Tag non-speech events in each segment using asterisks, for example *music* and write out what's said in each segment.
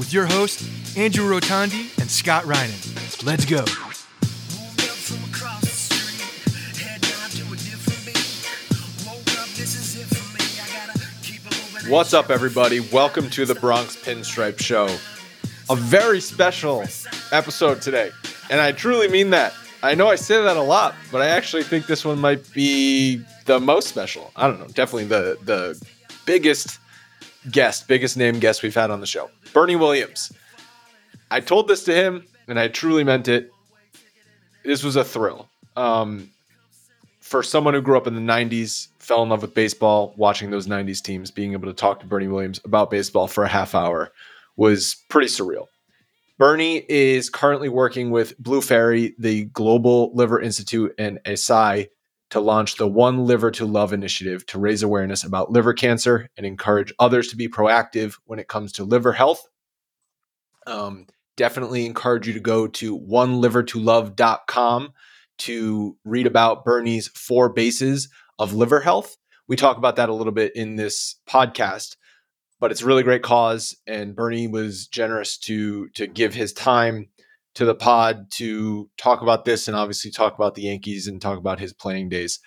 with your hosts, Andrew Rotondi and Scott Reinen. Let's go. What's up, everybody? Welcome to the Bronx Pinstripe Show. A very special episode today. And I truly mean that. I know I say that a lot, but I actually think this one might be the most special. I don't know, definitely the the biggest guest, biggest name guest we've had on the show. Bernie Williams. I told this to him and I truly meant it. This was a thrill. Um, for someone who grew up in the 90s, fell in love with baseball, watching those 90s teams, being able to talk to Bernie Williams about baseball for a half hour was pretty surreal. Bernie is currently working with Blue Faery, the Global Liver Institute, and Eisai to launch the One Liver to Love initiative to raise awareness about liver cancer and encourage others to be proactive when it comes to liver health. Um, definitely encourage you to go to onelivertolove.com to read about Bernie's four bases of liver health. We talk about that a little bit in this podcast, but it's a really great cause. And Bernie was generous to to give his time to the pod to talk about this and obviously talk about the Yankees and talk about his playing days.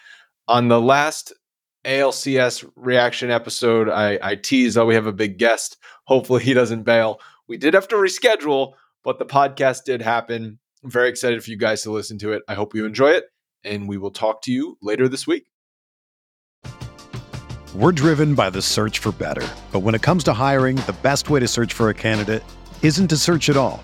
On the last ALCS reaction episode, I, I teased, oh, we have a big guest. Hopefully he doesn't bail. We did have to reschedule, but the podcast did happen. I'm very excited for you guys to listen to it. I hope you enjoy it, and we will talk to you later this week. We're driven by the search for better. But when it comes to hiring, the best way to search for a candidate isn't to search at all.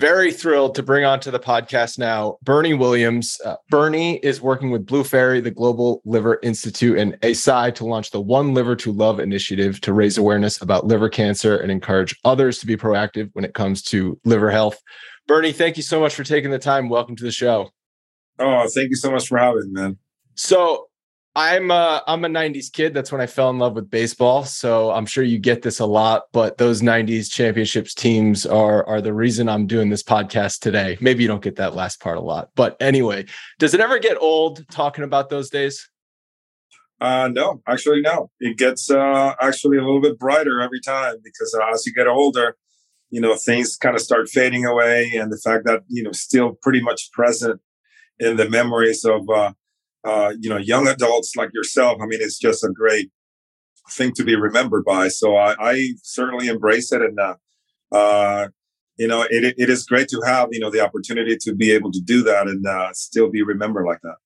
Very thrilled to bring onto the podcast now Bernie Williams. Uh, Bernie is working with Blue Faery, the Global Liver Institute, and Eisai to launch the One Liver to Love initiative to raise awareness about liver cancer and encourage others to be proactive when it comes to liver health. Bernie, thank you so much for taking the time. Welcome to the show. Oh, thank you so much for having me, man. So, I'm a, I'm a 90s kid. That's when I fell in love with baseball. So I'm sure you get this a lot, but those 90s championships teams are are the reason I'm doing this podcast today. Maybe you don't get that last part a lot. But anyway, does it ever get old talking about those days? Uh, no, actually, no. It gets uh, actually a little bit brighter every time because uh, as you get older, you know, things kind of start fading away. And the fact that, you know, still pretty much present in the memories of, uh, uh, you know, young adults like yourself. I mean, it's just a great thing to be remembered by. So I, I certainly embrace it. And, uh, uh, you know, it, it is great to have, you know, the opportunity to be able to do that and uh, still be remembered like that.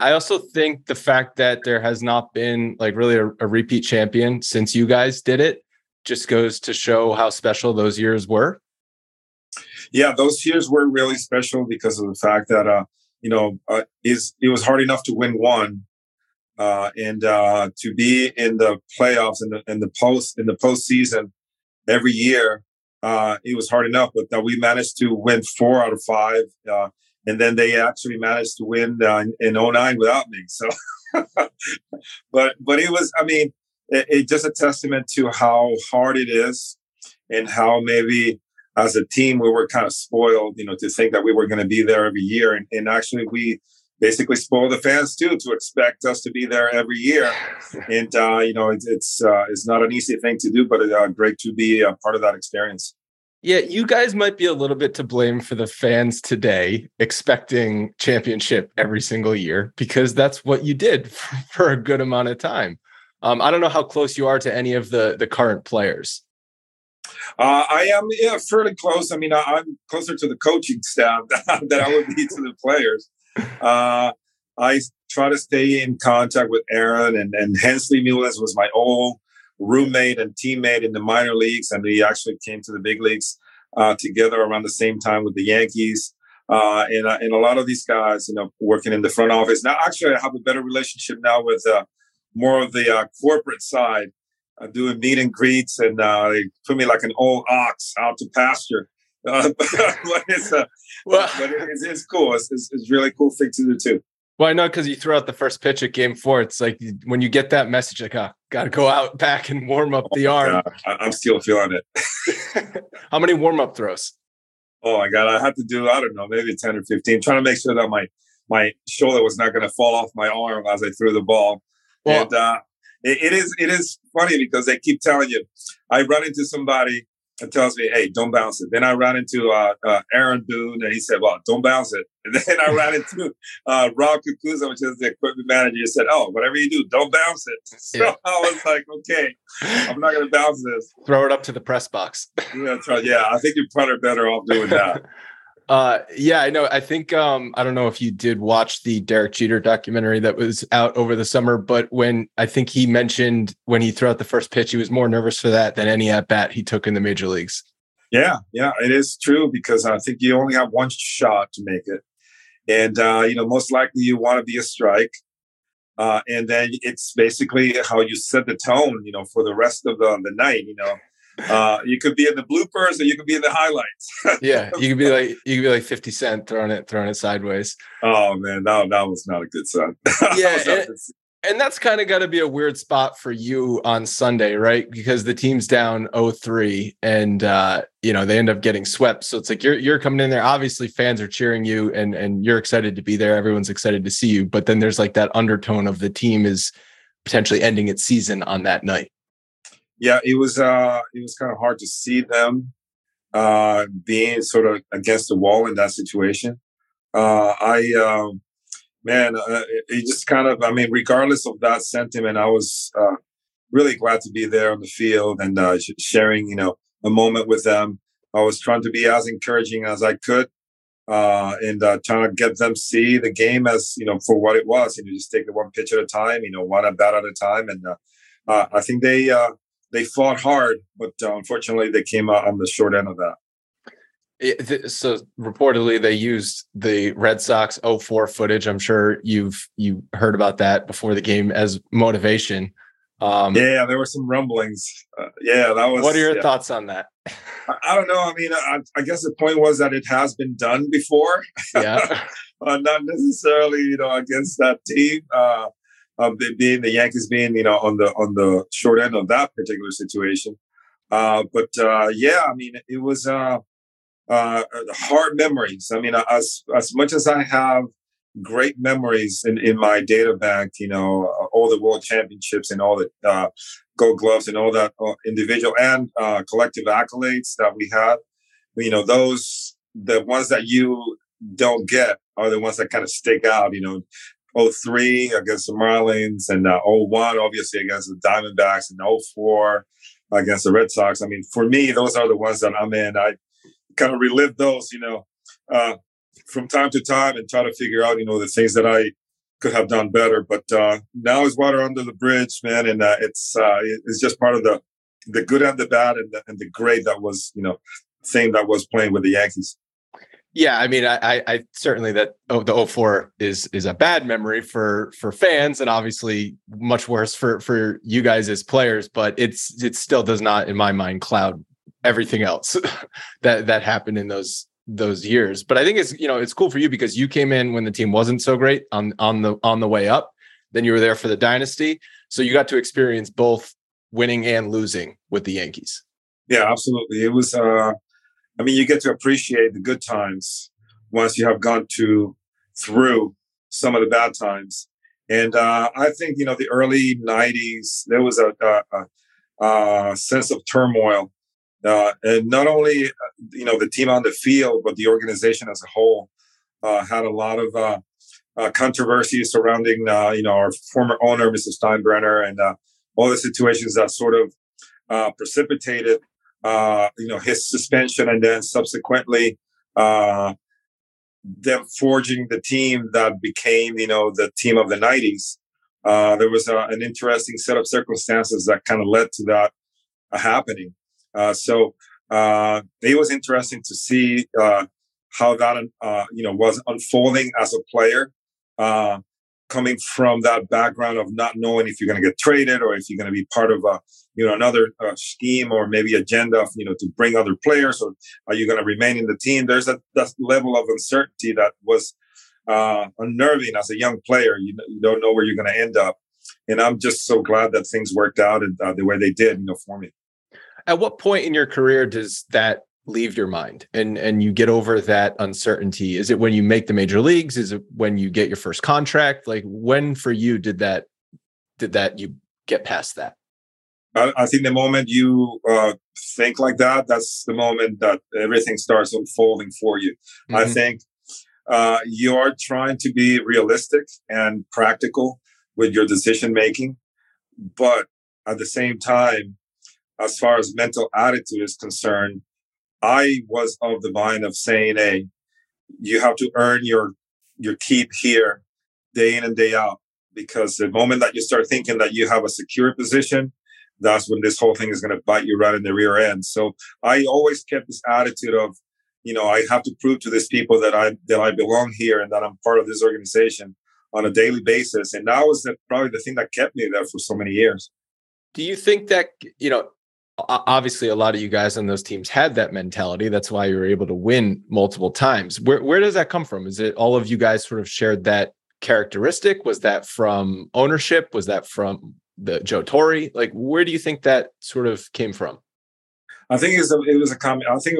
I also think the fact that there has not been like really a, a repeat champion since you guys did it just goes to show how special those years were. Yeah, those years were really special because of the fact that uh, you know, uh, is it was hard enough to win one, uh, and uh, to be in the playoffs and the in the post in the postseason every year. Uh, it was hard enough, but uh, we managed to win four out of five, uh, and then they actually managed to win uh, in, in 09 without me. So, *laughs* but but it was, I mean, it, it just a testament to how hard it is, and how maybe as a team we were kind of spoiled, you know, to think that we were going to be there every year, and, and actually we basically spoiled the fans too to expect us to be there every year. And uh, you know, it's it's, uh, it's not an easy thing to do, but uh, great to be a part of that experience. Yeah, you guys might be a little bit to blame for the fans today expecting championship every single year because that's what you did *laughs* for a good amount of time. Um, I don't know how close you are to any of the the current players. Uh, I am yeah, fairly close. I mean, I, am closer to the coaching staff *laughs* than I would be to the players. Uh, I try to stay in contact with Aaron and, and Hensley Meulens was my old roommate and teammate in the minor leagues, and we actually came to the big leagues uh, together around the same time with the Yankees. Uh, and, uh, and a lot of these guys, you know, working in the front office. Now, actually, I have a better relationship now with uh, more of the uh, corporate side, uh, doing meet and greets, and uh, they put me like an old ox out to pasture. *laughs* Uh, but it's, uh, well, but it's, it's cool. It's, it's, it's really cool thing to do too. Well, I know because you threw out the first pitch at Game Four. It's like when you get that message, like, oh, got to go out back and warm up the oh, arm. Yeah, I'm still feeling it. *laughs* *laughs* How many warm up throws? Oh my god, I had to do I don't know, maybe ten or fifteen, trying to make sure that my my shoulder was not going to fall off my arm as I threw the ball. Well, and uh, it, is it is funny because they keep telling you. I run into somebody and tells me, "Hey, don't bounce it." Then I run into uh, uh, Aaron Boone, and he said, "Well, don't bounce it." *laughs* And then I ran into uh, Rob Cucuzza, which is the equipment manager. He said, "Oh, whatever you do, don't bounce it." *laughs* So yeah. I was like, "Okay, I'm not going to bounce this. Throw it up to the press box." yeah, yeah, I think you're probably better off doing that. *laughs* Uh, yeah, I know. I think um, I don't know if you did watch the Derek Jeter documentary that was out over the summer, but when I think he mentioned when he threw out the first pitch, he was more nervous for that than any at bat he took in the major leagues. Yeah, yeah, it is true because I think you only have one shot to make it, and uh, you know most likely you want to be a strike, uh, and then it's basically how you set the tone, you know, for the rest of the, the night. You know, uh, you could be in the bloopers or you could be in the highlights. *laughs* yeah, you could be like you could be like Fifty Cent throwing it throwing it sideways. Oh man, that that was not a good sign. *laughs* yeah, and, and, that's kind of got to be a weird spot for you on Sunday, right? Because the team's down 0-3 and uh, you know they end up getting swept. So it's like you're you're coming in there. Obviously, fans are cheering you and and you're excited to be there. Everyone's excited to see you, but then there's like that undertone of the team is potentially ending its season on that night yeah, it was uh, it was kind of hard to see them uh, being sort of against the wall in that situation. Uh, I um, man, uh, it just kind of I mean, regardless of that sentiment, I was uh, really glad to be there on the field and uh, sharing you know a moment with them. I was trying to be as encouraging as I could. Uh, and uh, trying to get them see the game as you know for what it was. You know, just take it one pitch at a time. You know, one at bat at a time. And uh, uh I think they uh, they fought hard, but uh, unfortunately, they came out on the short end of that. It, so reportedly, they used the Red Sox 04 footage. I'm sure you've you heard about that before the game as motivation. Um, yeah, there were some rumblings. Uh, yeah, that was. What are your yeah. thoughts on that? I, I don't know. I mean, I, I, guess the point was that it has been done before. Yeah. *laughs* uh, not necessarily, you know, against that team. Uh, of being the Yankees being, you know, on the on the short end of that particular situation. Uh, but uh, yeah, I mean, it was uh, uh, hard memories. I mean, as as much as I have great memories in, in my data bank, you know, all the world championships and all the uh, gold gloves and all that uh, individual and uh, collective accolades that we had, you know, those, the ones that you don't get are the ones that kind of stick out, you know, 03 against the Marlins and uh, 01 obviously against the Diamondbacks and 04 against the Red Sox. I mean, for me, those are the ones that I'm in. I kind of relive those, you know, uh, from time to time and try to figure out, you know, the things that I could have done better. But uh, now is water under the bridge, man, and uh, it's uh, it's just part of the the good and the bad and the, and the great that was, you know, thing that was playing with the Yankees. Yeah, I mean, I, I certainly that oh, the 04 is is a bad memory for for fans, and obviously much worse for for you guys as players. But it's it still does not, in my mind, cloud everything else *laughs* that that happened in those those years. But I think it's you know it's cool for you because you came in when the team wasn't so great on on the on the way up. Then you were there for the dynasty, so you got to experience both winning and losing with the Yankees. Yeah, absolutely. It was uh I mean, you get to appreciate the good times once you have gone to through some of the bad times. And uh, I think you know the early '90s there was a, a, a sense of turmoil, uh, and not only uh, you know the team on the field, but the organization as a whole uh, had a lot of uh, uh, controversy surrounding you know our former owner, Mr. Steinbrenner, and all the situations that sort of precipitated uh, you know, his suspension and then subsequently uh, them forging the team that became, you know, the team of the 90s. Uh, there was a, an interesting set of circumstances that kind of led to that uh, happening. Uh, so uh, it was interesting to see uh, how that, uh, you know, was unfolding as a player. Coming from that background of not knowing if you're going to get traded or if you're going to be part of a you know another uh, scheme or maybe agenda of, you know to bring other players or are you going to remain in the team? There's a that level of uncertainty that was uh, unnerving as a young player. You, you don't know where you're going to end up. And i'm just so glad that things worked out and, uh, the way they did you know for me. At what point in your career does that leave your mind and and you get over that uncertainty. Is it when you make the major leagues? Is it when you get your first contract? Like when for you did that did that you get past that? I, I think the moment you uh, think like that that's the moment that everything starts unfolding for you. Mm-hmm. i think uh, you are trying to be realistic and practical with your decision making but at the same time as far as mental attitude is concerned I was of the mind of saying, "Hey, you have to earn your your keep here, day in and day out." Because the moment that you start thinking that you have a secure position, that's when this whole thing is going to bite you right in the rear end. So I always kept this attitude of, you know, I have to prove to these people that I that I belong here and that I'm part of this organization on a daily basis. And that was the, probably the thing that kept me there for so many years. Do you think that you know obviously a lot of you guys on those teams had that mentality. That's why you were able to win multiple times. Where where does that come from? Is it all of you guys sort of shared that characteristic? Was that from ownership? Was that from the joe torre? Like where do you think that sort of came from? I think it's a, it was a comment i think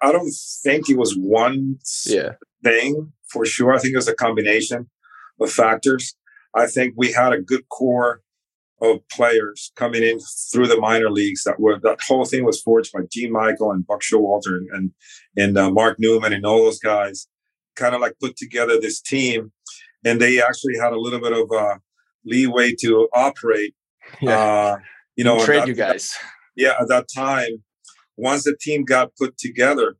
i don't think it was one yeah. thing for sure. I think it was a combination of factors. I think we had a good core of players coming in through the minor leagues that were that whole thing was forged by Gene Michael and Buck Showalter and and, and uh, Mark Newman and all those guys kind of like put together this team. And they actually had a little bit of uh, leeway to operate *laughs* yeah. uh, you know trade that, you guys. Yeah at that time once the team got put together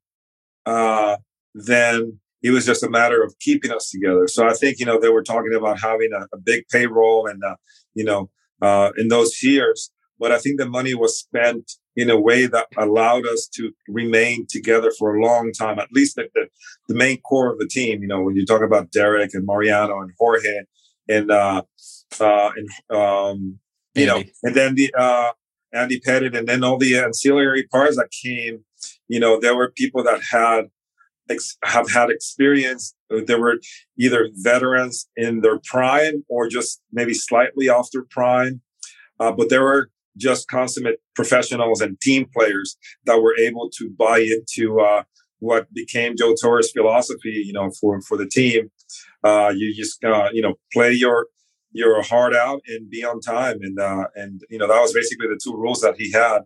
uh, then it was just a matter of keeping us together. So i think you know they were talking about having a, a big payroll and uh, you know uh, in those years. But I think the money was spent in a way that allowed us to remain together for a long time, at least the, the, the main core of the team. You know, when you talk about Derek and Mariano and Jorge and, uh, uh, and um, you Andy. know, and then the uh, Andy Pettitte and then all the ancillary parts that came, you know, there were people that had ex- have had experience. They were either veterans in their prime or just maybe slightly off their prime, uh, but they were just consummate professionals and team players that were able to buy into uh, what became Joe Torre's philosophy. You know, for for the team, uh, you just uh, you know play your your heart out and be on time, and uh, and you know that was basically the two rules that he had,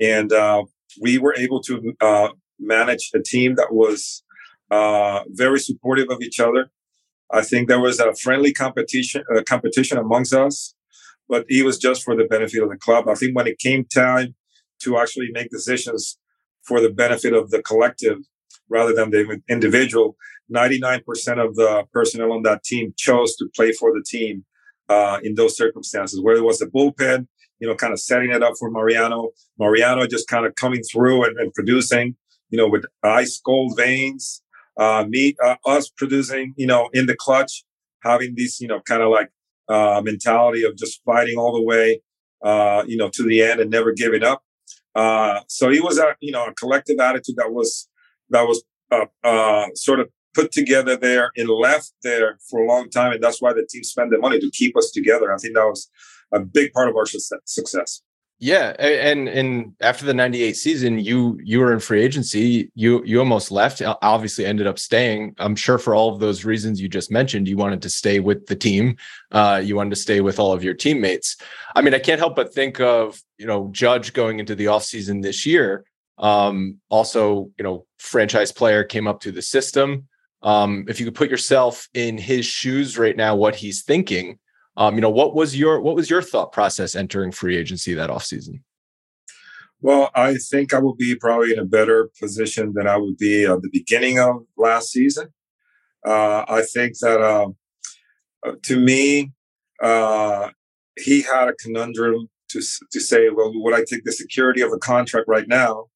and uh, we were able to uh, manage a team that was uh, very supportive of each other. I think there was a friendly competition uh, competition amongst us, but it was just for the benefit of the club. I think when it came time to actually make decisions for the benefit of the collective rather than the individual, 99% of the personnel on that team chose to play for the team uh, in those circumstances, where it was the bullpen, you know, kind of setting it up for Mariano, Mariano just kind of coming through and, and producing, you know, with ice cold veins, uh, me, uh, us producing, you know, in the clutch, having this, you know, kind of like uh, mentality of just fighting all the way, uh, you know, to the end and never giving up. Uh, so it was a, you know, a collective attitude that was that was uh, uh, sort of put together there and left there for a long time, and that's why the team spent the money to keep us together. I think that was a big part of our success. Yeah, and and after the '98 season, you you were in free agency. You you almost left. Obviously, ended up staying. I'm sure for all of those reasons you just mentioned, you wanted to stay with the team. Uh, you wanted to stay with all of your teammates. I mean, I can't help but think of you know Judge going into the offseason this year. Um, also, you know, franchise player came up to the system. Um, if you could put yourself in his shoes right now, what he's thinking um, you know, what was your what was your thought process entering free agency that offseason? Well, I think I will be probably in a better position than I would be at the beginning of last season. Uh, I think that uh, uh to me, uh, he had a conundrum to to say, well, would I take the security of a contract right now,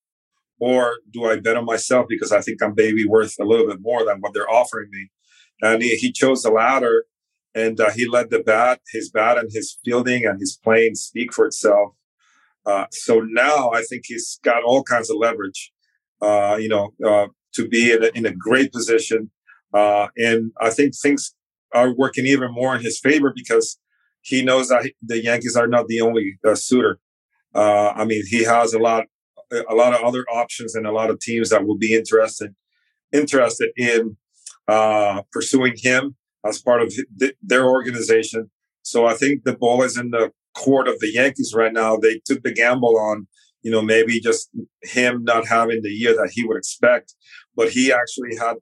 or do I bet on myself because I think I'm maybe worth a little bit more than what they're offering me? And he, he chose the latter and uh, he led the bat. His bat and his fielding and his playing speak for itself. Uh, so now I think he's got all kinds of leverage, uh, you know, uh, to be in a, in a great position. Uh, and I think things are working even more in his favor because he knows that the Yankees are not the only uh, suitor. I mean, he has a lot, a lot of other options and a lot of teams that will be interested, interested in pursuing him as part of their organization. So I think the ball is in the court of the Yankees right now. They took the gamble on, you know, maybe just him not having the year that he would expect, but he actually had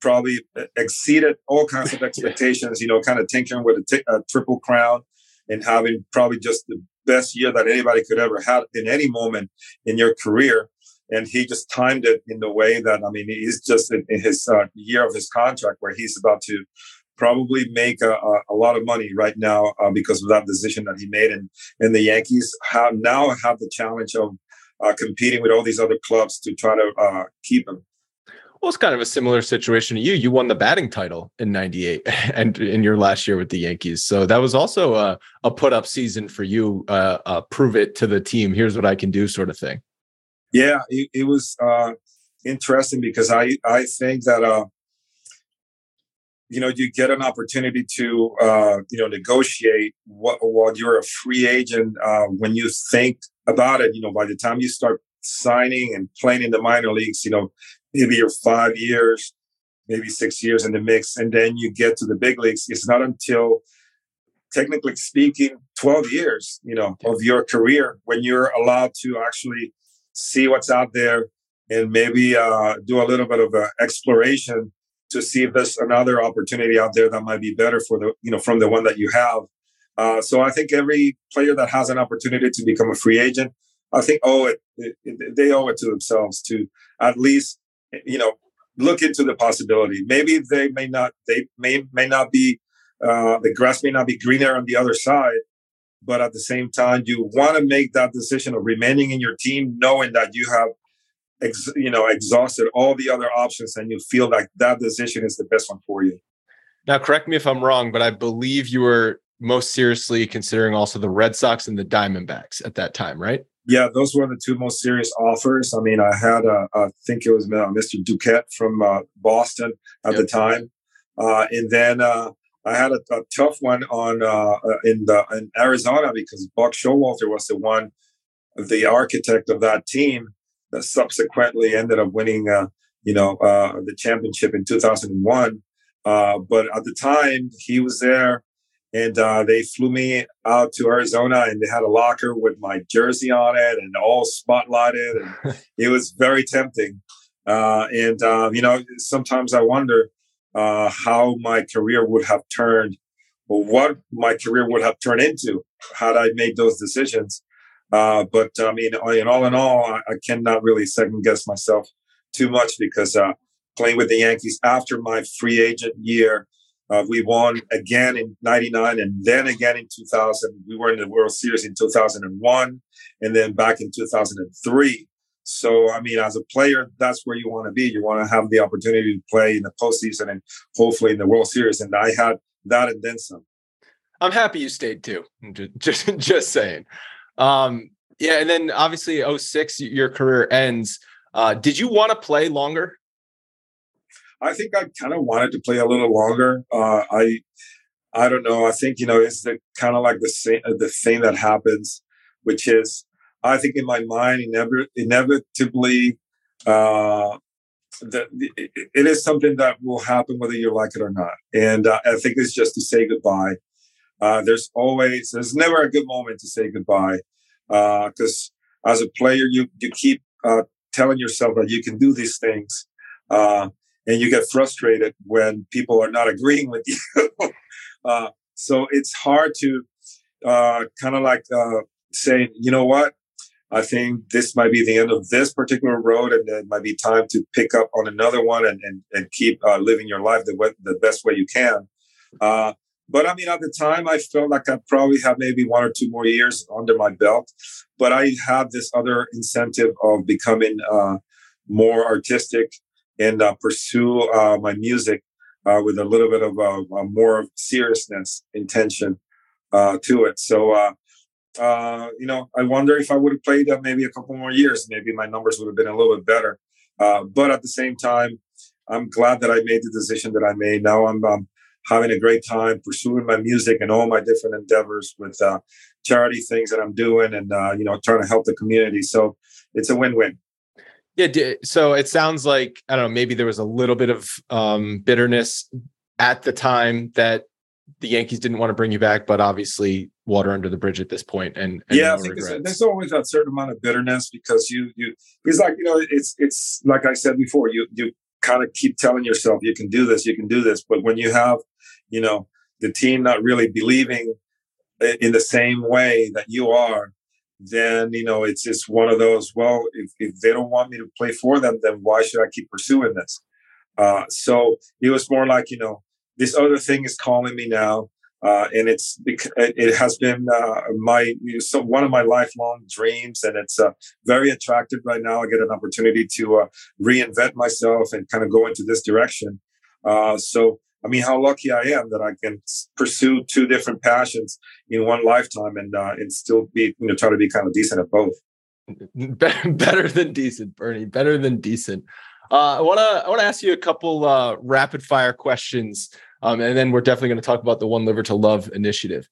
probably exceeded all kinds of *laughs* expectations. You know, kind of tinkering with a, t- a triple crown and having probably just the best year that anybody could ever have in any moment in your career. And he just timed it in the way that I mean, he's just in, in his uh, year of his contract where he's about to probably make a, a, a lot of money right now uh, because of that decision that he made. And, and the Yankees have now have the challenge of uh, competing with all these other clubs to try to uh, keep him. Well, it's kind of a similar situation to you. You won the batting title in '98 *laughs* and in your last year with the Yankees. So that was also a, a put up season for you. Uh, prove it to the team. Here's what I can do, sort of thing. Yeah, it, it was uh, interesting because I I think that uh, you know you get an opportunity to uh, you know negotiate what, while you're a free agent uh, when you think about it you know by the time you start signing and playing in the minor leagues you know maybe you're five years maybe six years in the mix and then you get to the big leagues it's not until technically speaking 12 years you know of your career when you're allowed to actually see what's out there and maybe uh, do a little bit of exploration to see if there's another opportunity out there that might be better for the you know from the one that you have. Uh, so I think every player that has an opportunity to become a free agent, I think it, it, it, they owe it to themselves to at least you know look into the possibility. Maybe they may not they may may not be uh, the grass may not be greener on the other side, but at the same time you want to make that decision of remaining in your team, knowing that you have ex, you know exhausted all the other options and you feel like that decision is the best one for you now correct me if i'm wrong but i believe you were most seriously considering also the red sox and the diamondbacks at that time right Yeah, those were the two most serious offers. I mean, I had, uh, I think it was uh, Mr. Duquette from uh, Boston at yep. the time. Uh, and then uh, I had a, a, tough one on uh, in the in Arizona because Buck Showalter was the one, the architect of that team subsequently ended up winning, you know, the championship in 2001. but at the time, he was there and uh, they flew me out to Arizona, and they had a locker with my jersey on it and all spotlighted, and *laughs* it was very tempting. Uh, and uh, you know, sometimes I wonder uh, how my career would have turned, or what my career would have turned into had I made those decisions. Uh, but I mean, in all in all, I, I, cannot really second guess myself too much because uh, playing with the Yankees after my free agent year uh, we won again in 99 and then again in 2000. We were in the World Series in 2001 and then back in 2003. So, I mean, as a player, that's where you want to be. You want to have the opportunity to play in the postseason and hopefully in the World Series. And I had that and then some. I'm happy you stayed too. Just, *laughs* just, just saying. Um, yeah. And then obviously 06, your career ends. Uh, did you want to play longer? I think I kind of wanted to play a little longer. Uh, I I don't know. I think you know it's the kind of like the same the thing that happens, which is I think in my mind inev- inevitably uh, that it is something that will happen whether you like it or not. And uh, I think it's just to say goodbye. Uh, there's always there's never a good moment to say goodbye because uh, as a player you you keep uh, telling yourself that you can do these things. Uh, and you get frustrated when people are not agreeing with *laughs* you. uh, so it's hard to uh, kind of like say, you know what? I think this might be the end of this particular road, and it might be time to pick up on another one and and, and keep uh, living your life the way, the best way you can. Uh, but I mean, at the time, I felt like I probably have maybe one or two more years under my belt. But I had this other incentive of becoming uh, more artistic and uh, pursue uh, my music uh, with a little bit of a, a more seriousness intention uh, to it. So, uh, uh, you know, I wonder if I would have played maybe a couple more years, maybe my numbers would have been a little bit better. but at the same time, I'm glad that I made the decision that I made. Now I'm um, having a great time pursuing my music and all my different endeavors with charity things that I'm doing and, you know, trying to help the community. So it's a win-win. Yeah. So it sounds like, I don't know, maybe there was a little bit of um, bitterness at the time that the Yankees didn't want to bring you back, but obviously water under the bridge at this point. And, and yeah, no I think there's always a certain amount of bitterness because you, you, it's like, you know, it's, it's like I said before, you, you kind of keep telling yourself, you can do this, you can do this. But when you have, you know, the team not really believing in the same way that you are, then you know it's just one of those well if, if they don't want me to play for them then why should i keep pursuing this? Uh, so it was more like you know this other thing is calling me now uh, and it's it has been uh, my so one of my lifelong dreams and it's uh, very attractive right now. I get an opportunity to uh, reinvent myself and kind of go into this direction. Uh, so I mean, how lucky I am that I can pursue two different passions in one lifetime and uh, and still be you know try to be kind of decent at both. *laughs* Better, than decent, Bernie. Better than decent. Uh, I want to I want to ask you a couple uh, rapid fire questions, um, and then we're definitely going to talk about the One Liver to Love initiative.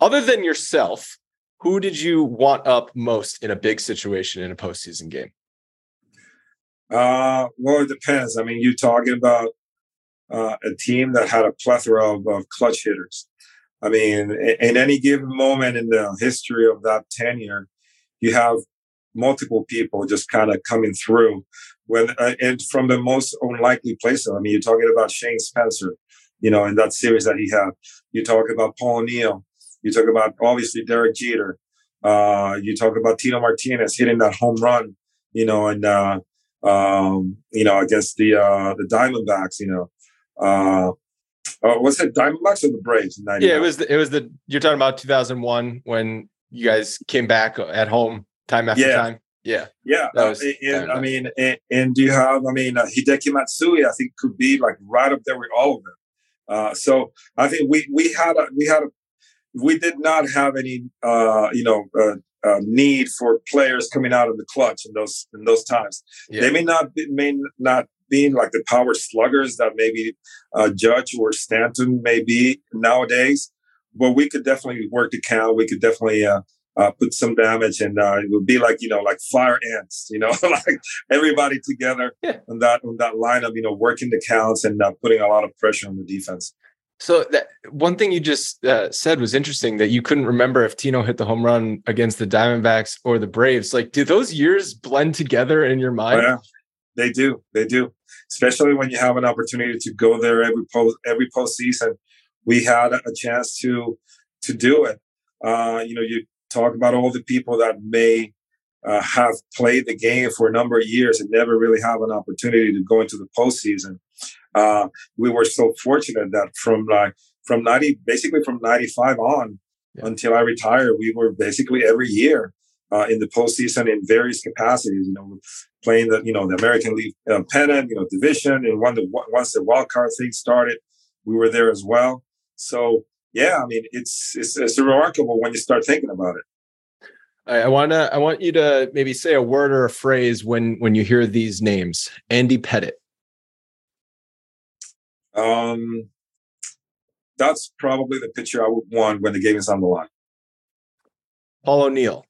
Other than yourself, who did you want up most in a big situation in a postseason game? Uh, well, it depends. I mean, you talking about uh, a team that had a plethora of, of clutch hitters. I mean, in, any given moment in the history of that tenure, you have multiple people just kind of coming through when uh, and from the most unlikely places. I mean, you're talking about Shane Spencer, you know, in that series that he had. You talk about Paul O'Neill. You talk about obviously Derek Jeter. Uh, you talk about Tino Martinez hitting that home run, you know, and uh, um, you know against the uh, the Diamondbacks, you know uh, uh was it Diamondbacks or the Braves? yeah, it was. The, it was the. You're talking about 2001 when you guys came back at home time after yeah. time. Yeah, yeah. Uh, and, I mean, and, and, do you have? I mean, uh, Hideki Matsui, I think could be like right up there with all of them. Uh, so I think we we had a we had a we did not have any uh, you know uh, uh, need for players coming out of the clutch in those in those times. Yeah. They may not be, may not be like the power sluggers that maybe uh, Judge or Stanton may be nowadays, but we could definitely work the count. We could definitely uh, uh, put some damage, and uh, it would be like you know like fire ants, you know, *laughs* like everybody together yeah. on that on that lineup, you know, working the counts and uh, putting a lot of pressure on the defense. So that one thing you just uh, said was interesting that you couldn't remember if Tino hit the home run against the Diamondbacks or the Braves. Like, do those years blend together in your mind? Oh, yeah, they do. They do. Especially when you have an opportunity to go there every post every postseason. We had a chance to to do it. Uh, you know, you talk about all the people that may uh, have played the game for a number of years and never really have an opportunity to go into the postseason. Uh, we were so fortunate that from like from 90 basically from 95 on yeah. until i retired we were basically every year uh, in the postseason in various capacities you know playing the you know the american league uh, pennant you know division and when the once the wild card thing started we were there as well so yeah i mean it's it's, it's remarkable when you start thinking about it I want to. I want you to maybe say a word or a phrase when when you hear these names. Andy Pettitte. Um, that's probably the picture I would want when the game is on the line. Paul O'Neill.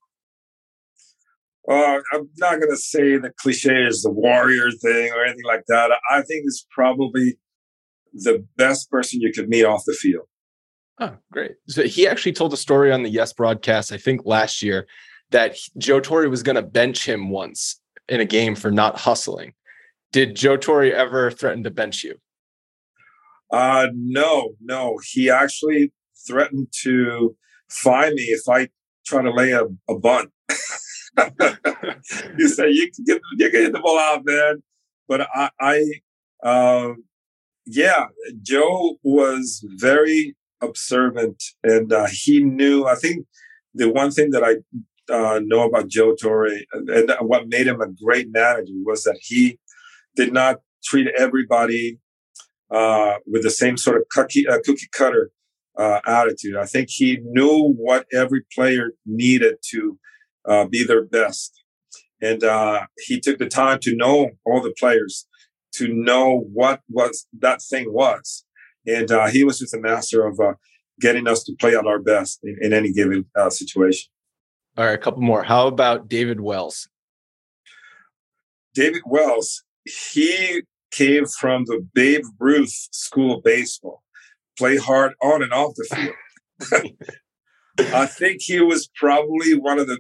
Uh, I'm not going to say the cliche is the warrior thing or anything like that. I think it's probably the best person you could meet off the field. Oh, great. So he actually told a story on the Yes broadcast, I think last year, that Joe Torre was going to bench him once in a game for not hustling. Did Joe Torre ever threaten to bench you? Uh, no, no. He actually threatened to fine me if I try to lay a, a bunt. *laughs* he said, "You can get you can hit the ball out, man." But I, I uh, yeah, Joe was very observant, and uh, he knew. I think the one thing that I uh, know about Joe Torre and what made him a great manager was that he did not treat everybody uh, with the same sort of cookie, uh, cookie cutter uh, attitude. I think he knew what every player needed to uh, be their best. And uh, he took the time to know all the players, to know what was that thing was. And uh, he was just a master of getting us to play at our best in, in any given situation. All right, a couple more. How about David Wells? David Wells, he came from the Babe Ruth School of Baseball. Play hard on and off the field. *laughs* I think he was probably one of the.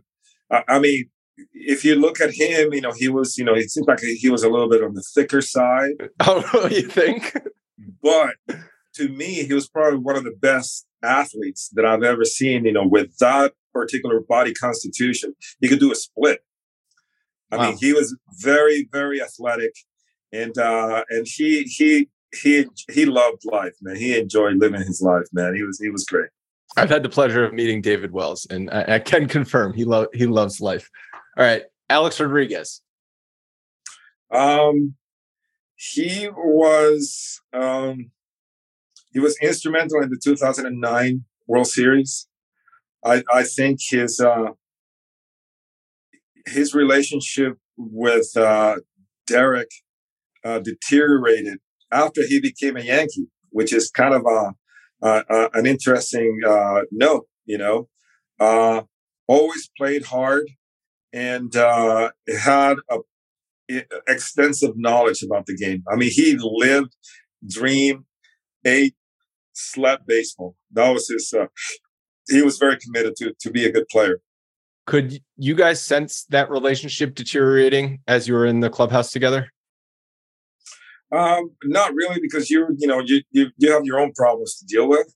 I mean, if you look at him, you know, he was, you know, it seems like he was a little bit on the thicker side. *laughs* Oh, *laughs* you think? But to me, he was probably one of the best athletes that I've ever seen. You know, with that particular body constitution, he could do a split. I wow. mean, he was very, very athletic and uh, and he he he he loved life, man. He enjoyed living his life, man. He was he was great. I've had the pleasure of meeting David Wells, and I, I can confirm he lo- he loves life. All right, Alex Rodriguez. Um, he was um, he was instrumental in the 2009 World Series. I I think his uh, his relationship with uh, Derek uh, deteriorated after he became a Yankee, which is kind of a, a an interesting uh, note. You know, uh, always played hard and uh, had a extensive knowledge about the game. I mean, he lived, dreamed, ate, slept baseball. That was his. Uh, he was very committed to to be a good player. Could you guys sense that relationship deteriorating as you were in the clubhouse together? Um, not really, because you you know you you, you have your own problems to deal with.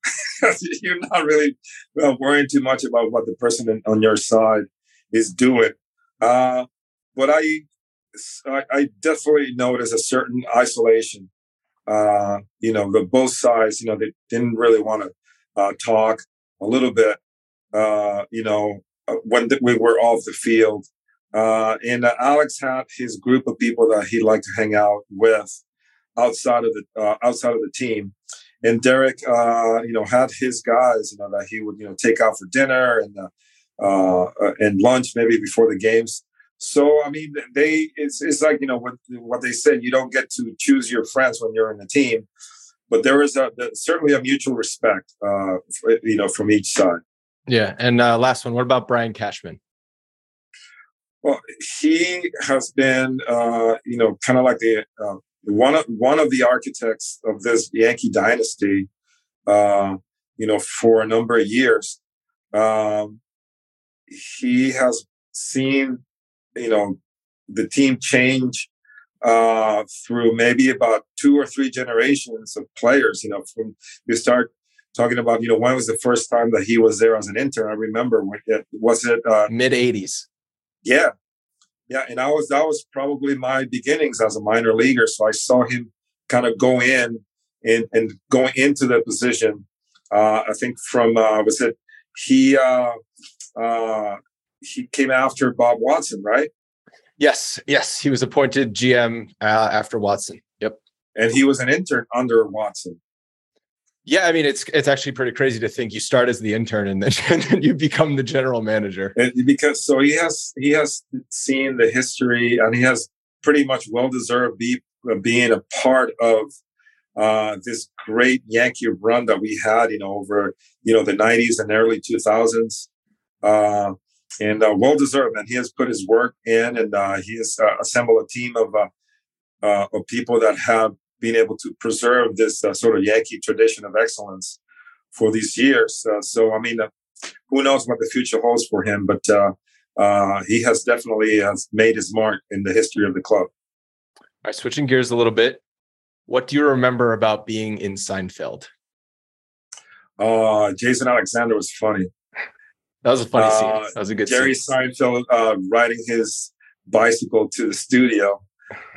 *laughs* You're not really well, worrying too much about what the person in, on your side is doing. Uh, but I, I, I definitely notice a certain isolation. Uh, you know, the both sides. You know, they didn't really want to uh, talk a little bit. Uh, you know, uh, when we were off the field. Uh, and uh, Alex had his group of people that he liked to hang out with outside of the uh, outside of the team. And Derek, uh, you know, had his guys, you know, that he would, you know, take out for dinner and uh, uh, and lunch maybe before the games. So I mean, they it's it's like you know what what they said. You don't get to choose your friends when you're in the team, but there is a certainly a mutual respect, uh, you know, from each side. Yeah, and uh, last one. What about Brian Cashman? Well, he has been, uh, you know, kind of like the uh, one of one of the architects of this Yankee dynasty, uh, you know, for a number of years. Um, he has seen you know the team change uh, through maybe about two or three generations of players. You know, from you start talking about you know when was the first time that he was there as an intern? I remember when it was it uh, mid '80s. Yeah, yeah, and I was that was probably my beginnings as a minor leaguer. So I saw him kind of go in and and going into the position. Uh, I think from uh, was it he uh, uh, he came after Bob Watson, right? Yes, yes, he was appointed GM uh, after Watson. Yep, and he was an intern under Watson. Yeah, I mean it's it's actually pretty crazy to think you start as the intern and then, *laughs* and then you become the general manager. And because so he has he has seen the history and he has pretty much well deserved be, being a part of uh, this great Yankee run that we had, you know, over you know the '90s and early 2000s. Uh, and uh, well deserved. And he has put his work in, and uh, he has uh, assembled a team of uh, of people that have been able to preserve this uh, sort of Yankee tradition of excellence for these years. so, I mean, who knows what the future holds for him? But he has definitely has made his mark in the history of the club. All right, switching gears a little bit. What do you remember about being in Seinfeld? Uh, Jason Alexander was funny. That was a funny uh, scene. That was a good Jerry scene. Seinfeld uh, riding his bicycle to the studio. *laughs*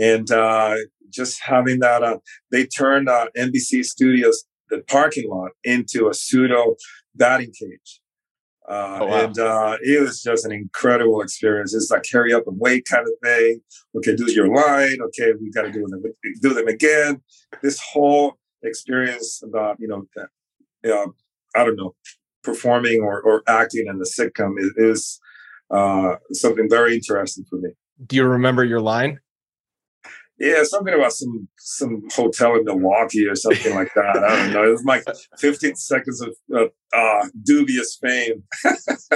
uh, and uh, just having that, uh, they turned uh, NBC Studios, the parking lot, into a pseudo batting cage. Oh, wow. And it was just an incredible experience. It's like carry up and wait kind of thing. Okay, do your line. Okay, we got to do them, do them again. This whole experience about you know, I don't know, performing or, or acting in the sitcom is, is uh, something very interesting for me. Do you remember your line? Yeah, something about some some hotel in Milwaukee or something like that. I don't know. It was like 15 seconds of uh, uh, dubious fame. *laughs*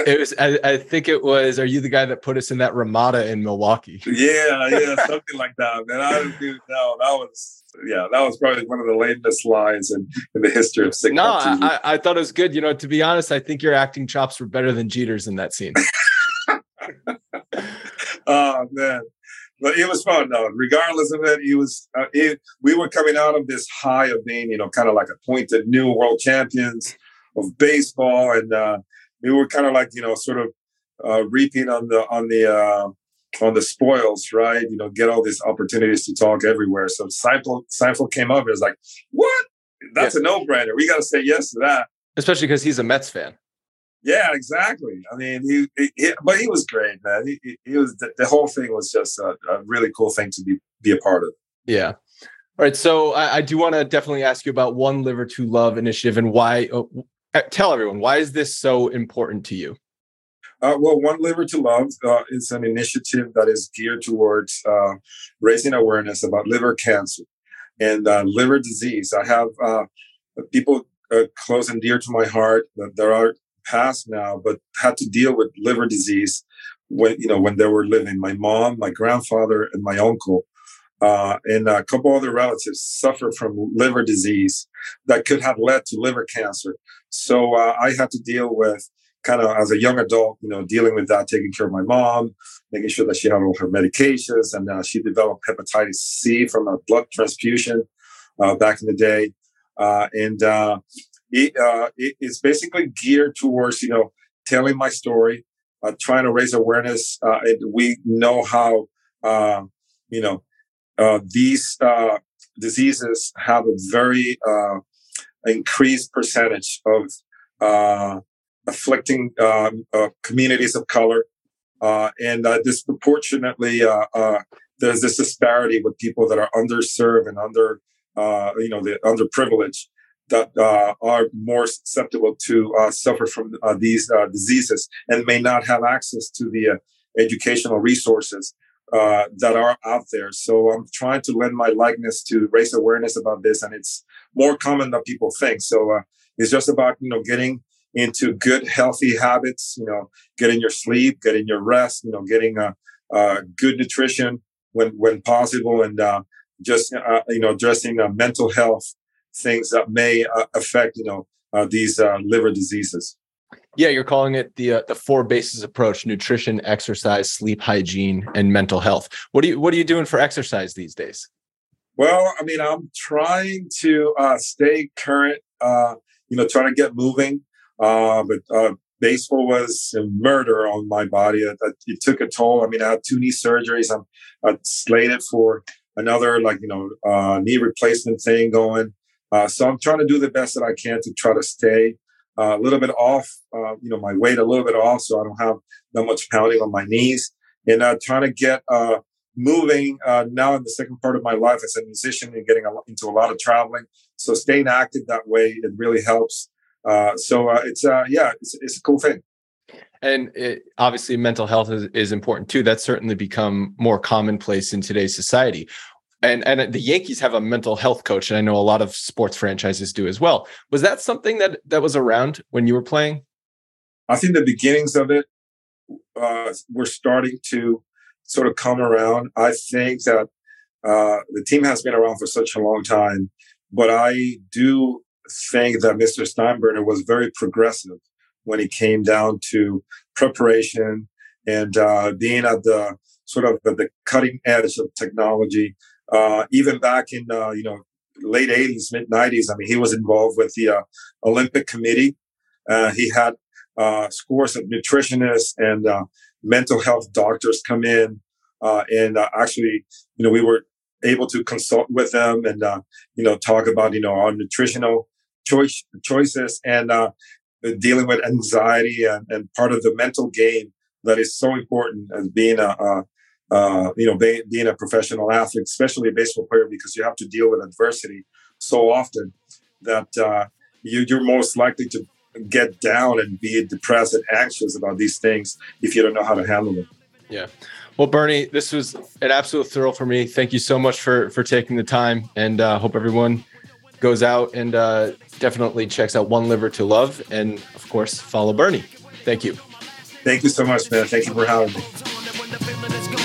it was. I, I, think it was. Are you the guy that put us in that Ramada in Milwaukee? Yeah, yeah, *laughs* something like that. Man, I don't do. No, that was. Yeah, that was probably one of the lamest lines in, in the history of sitcom. No, I, I thought it was good. You know, to be honest, I think your acting chops were better than Jeter's in that scene. *laughs* oh man but it was fun though. Regardless of it, it was. Uh, it, we were coming out of this high of being, you know, kind of like appointed new world champions of baseball, and uh, we were kind of like, you know, sort of uh, reaping on the on the uh, on the spoils, right? You know, get all these opportunities to talk everywhere. So Seinfeld, Seinfeld came up and was like, "What? That's yeah. a no brainer. We got to say yes to that." Especially because he's a Mets fan. Yeah, exactly. I mean, he, he, he, but he was great, man. He, he was the, the, whole thing was just a, a, really cool thing to be be a part of. Yeah. All right. So I, I do want to definitely ask you about One Liver to Love initiative and why. Uh, uh, tell everyone why is this so important to you? Uh, well, One Liver to Love uh, is an initiative that is geared towards uh, raising awareness about liver cancer and uh, liver disease. I have people close and dear to my heart. That there are passed now, but had to deal with liver disease when you know when they were living. My mom, my grandfather, and my uncle, uh, and a couple other relatives suffered from liver disease that could have led to liver cancer. So uh, I had to deal with kind of as a young adult, you know, dealing with that, taking care of my mom, making sure that she had all her medications, and uh, she developed hepatitis C from a blood transfusion uh, back in the day. Uh, and uh, it, uh, it, it's basically geared towards you know telling my story, uh, trying to raise awareness. Uh, we know how uh, you know uh, these uh, diseases have a very increased percentage of afflicting um, communities of color, and disproportionately there's this disparity with people that are underserved and under you know the underprivileged that uh, are more susceptible to uh, suffer from uh, these uh, diseases and may not have access to the uh, educational resources uh, that are out there. So I'm trying to lend my likeness to raise awareness about this, and it's more common than people think. So it's just about you know getting into good healthy habits. You know, getting your sleep, getting your rest. You know, getting good nutrition when when possible, and just you know addressing mental health things that may uh, affect, you know, uh, these uh, liver diseases. Yeah, you're calling it the uh, the four bases approach: nutrition, exercise, sleep hygiene, and mental health. What are you What are you doing for exercise these days? Well, I mean, I'm trying to uh, stay current. Uh, you know, trying to get moving. Uh, but uh, baseball was a murder on my body. It, it, took a toll. I mean, I had two knee surgeries. I'm, I'm slated for another, like you know, uh, knee replacement thing going. Uh, so I'm trying to do the best that I can to try to stay uh, a little bit off, uh, you know, my weight a little bit off, so I don't have that much pounding on my knees, and uh, trying to get moving now in the second part of my life as a musician and getting a, into a lot of traveling. So staying active that way it really helps. so it's yeah, it's, it's a cool thing and it, obviously mental health is, is important too that's certainly become more commonplace in today's society and and the Yankees have a mental health coach, and I know a lot of sports franchises do as well. Was that something that that was around when you were playing? I think the beginnings of it uh, were starting to sort of come around. I think that uh, the team has been around for such a long time, but I do think that Mr. Steinbrenner was very progressive when it came down to preparation and uh, being at the sort of the, the cutting edge of technology uh, even back in uh, you know late 80s mid 90s i mean he was involved with the uh, olympic committee. Uh, he had uh, scores of nutritionists and uh, mental health doctors come in and actually you know we were able to consult with them and you know talk about you know our nutritional choice choices and dealing with anxiety and, and part of the mental game that is so important as being a, a uh, you know, be, being a professional athlete, especially a baseball player, because you have to deal with adversity so often that uh, you, you're most likely to get down and be depressed and anxious about these things if you don't know how to handle them. Yeah. Well, Bernie, this was an absolute thrill for me. Thank you so much for for taking the time, and uh, hope everyone goes out and uh, definitely checks out One Liver to Love, and of course, follow Bernie. Thank you. Thank you so much, man. Thank you for having me.